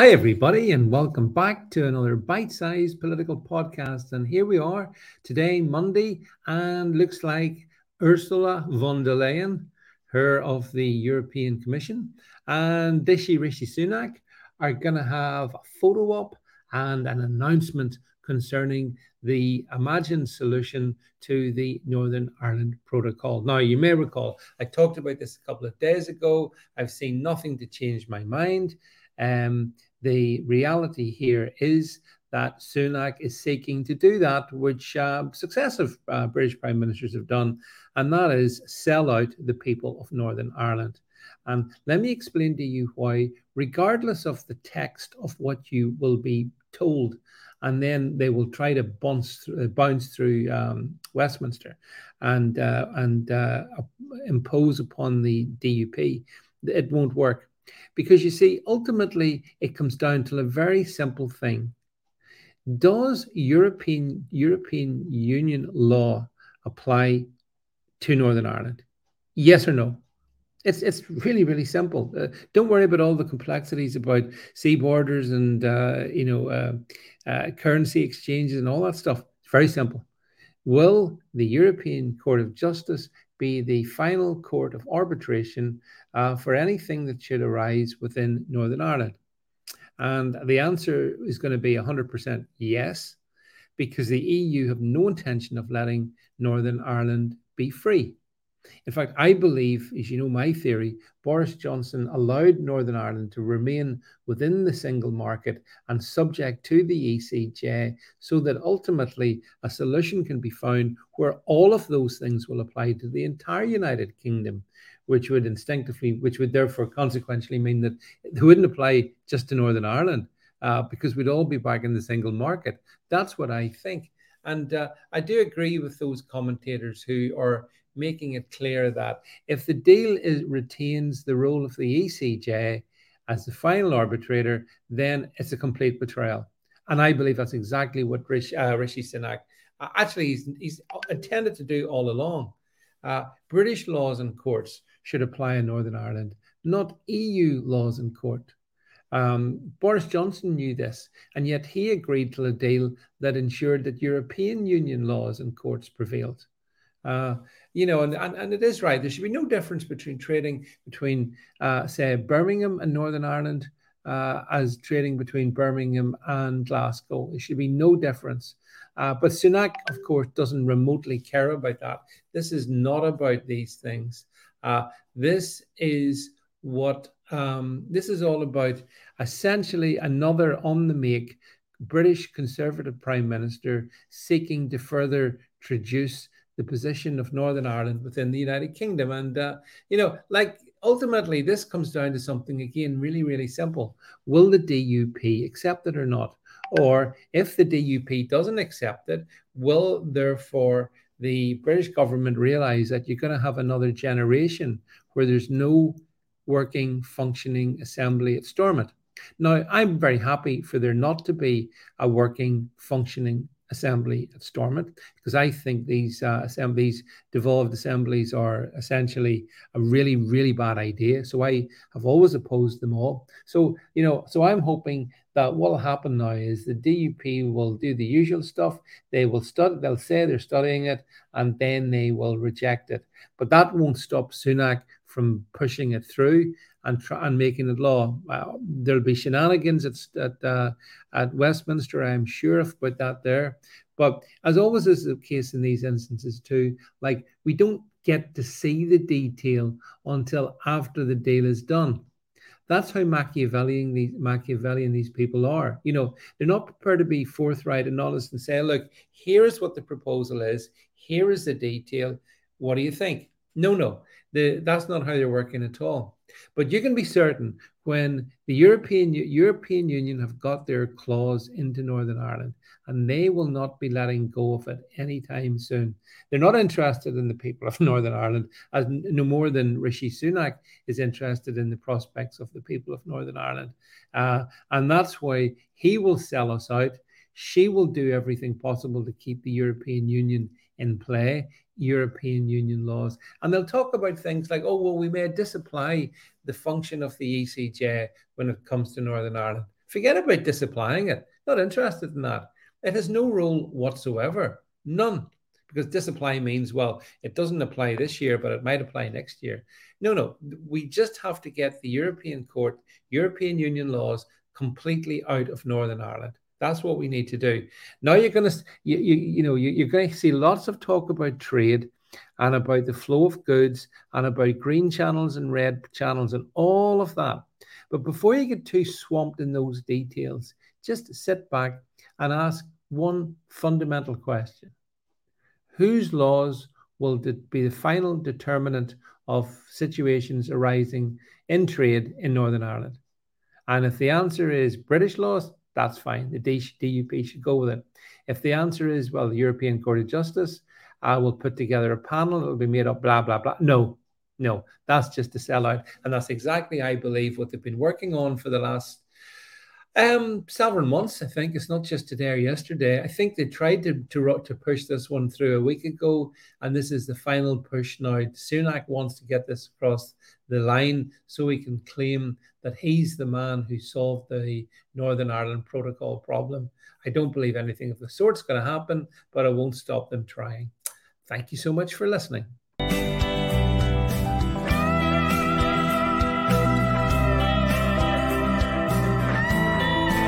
Hi, everybody, and welcome back to another bite sized political podcast. And here we are today, Monday, and looks like Ursula von der Leyen, her of the European Commission, and Rishi Rishi Sunak are going to have a photo op and an announcement concerning the imagined solution to the Northern Ireland Protocol. Now, you may recall I talked about this a couple of days ago. I've seen nothing to change my mind. Um, the reality here is that Sunak is seeking to do that, which uh, successive uh, British prime ministers have done, and that is sell out the people of Northern Ireland. And let me explain to you why, regardless of the text of what you will be told, and then they will try to bounce through, bounce through um, Westminster and uh, and uh, impose upon the DUP. It won't work because you see, ultimately, it comes down to a very simple thing. Does European European Union law apply to Northern Ireland? Yes or no? It's it's really really simple. Uh, don't worry about all the complexities about sea borders and uh, you know uh, uh currency exchanges and all that stuff. It's very simple. Will the European Court of Justice be the final court of arbitration uh, for anything that should arise within Northern Ireland? And the answer is going to be 100% yes, because the EU have no intention of letting Northern Ireland be free. In fact, I believe, as you know, my theory, Boris Johnson allowed Northern Ireland to remain within the single market and subject to the ECJ so that ultimately a solution can be found where all of those things will apply to the entire United Kingdom, which would instinctively, which would therefore consequentially mean that it wouldn't apply just to Northern Ireland uh, because we'd all be back in the single market. That's what I think. And uh, I do agree with those commentators who are making it clear that if the deal is, retains the role of the ECJ as the final arbitrator, then it's a complete betrayal. And I believe that's exactly what Rishi, uh, Rishi Sunak uh, actually he's, he's, intended to do all along. Uh, British laws and courts should apply in Northern Ireland, not EU laws and court. Um, Boris Johnson knew this, and yet he agreed to a deal that ensured that European Union laws and courts prevailed. Uh, you know, and, and, and it is right. There should be no difference between trading between, uh, say, Birmingham and Northern Ireland uh, as trading between Birmingham and Glasgow. There should be no difference. Uh, but Sunak, of course, doesn't remotely care about that. This is not about these things. Uh, this is what um, this is all about. Essentially, another on the make British Conservative Prime Minister seeking to further traduce the position of Northern Ireland within the United Kingdom. And, uh, you know, like ultimately, this comes down to something, again, really, really simple. Will the DUP accept it or not? Or if the DUP doesn't accept it, will therefore the British government realize that you're going to have another generation where there's no working, functioning assembly at Stormont? Now, I'm very happy for there not to be a working, functioning assembly at Stormont because I think these uh, assemblies, devolved assemblies, are essentially a really, really bad idea. So I have always opposed them all. So, you know, so I'm hoping that what will happen now is the DUP will do the usual stuff. They will study, they'll say they're studying it, and then they will reject it. But that won't stop Sunak from pushing it through and try, and making it law. There'll be shenanigans at at, uh, at Westminster, I'm sure about that there. But as always is the case in these instances too, like we don't get to see the detail until after the deal is done. That's how Machiavellian these Machiavellian these people are. You know, they're not prepared to be forthright and honest and say, "Look, here is what the proposal is. Here is the detail. What do you think?" No, no, the, that's not how they're working at all. But you can be certain when the European European Union have got their claws into Northern Ireland, and they will not be letting go of it anytime soon. They're not interested in the people of Northern Ireland, as no more than Rishi Sunak is interested in the prospects of the people of Northern Ireland, uh, and that's why he will sell us out. She will do everything possible to keep the European Union in play. European Union laws. And they'll talk about things like, oh, well, we may disapply the function of the ECJ when it comes to Northern Ireland. Forget about disapplying it. Not interested in that. It has no role whatsoever. None. Because disapply means, well, it doesn't apply this year, but it might apply next year. No, no. We just have to get the European Court, European Union laws completely out of Northern Ireland. That's what we need to do. Now you're going to, you, you, you know, you, you're going to see lots of talk about trade and about the flow of goods and about green channels and red channels and all of that. But before you get too swamped in those details, just sit back and ask one fundamental question Whose laws will be the final determinant of situations arising in trade in Northern Ireland? And if the answer is British laws, that's fine. The DUP should go with it. If the answer is, well, the European Court of Justice, I will put together a panel, it'll be made up, blah, blah, blah. No, no, that's just a sellout. And that's exactly, I believe, what they've been working on for the last um, several months, I think. It's not just today or yesterday. I think they tried to, to, to push this one through a week ago, and this is the final push now. Sunak wants to get this across the line so he can claim that he's the man who solved the Northern Ireland Protocol problem. I don't believe anything of the sort's going to happen, but I won't stop them trying. Thank you so much for listening.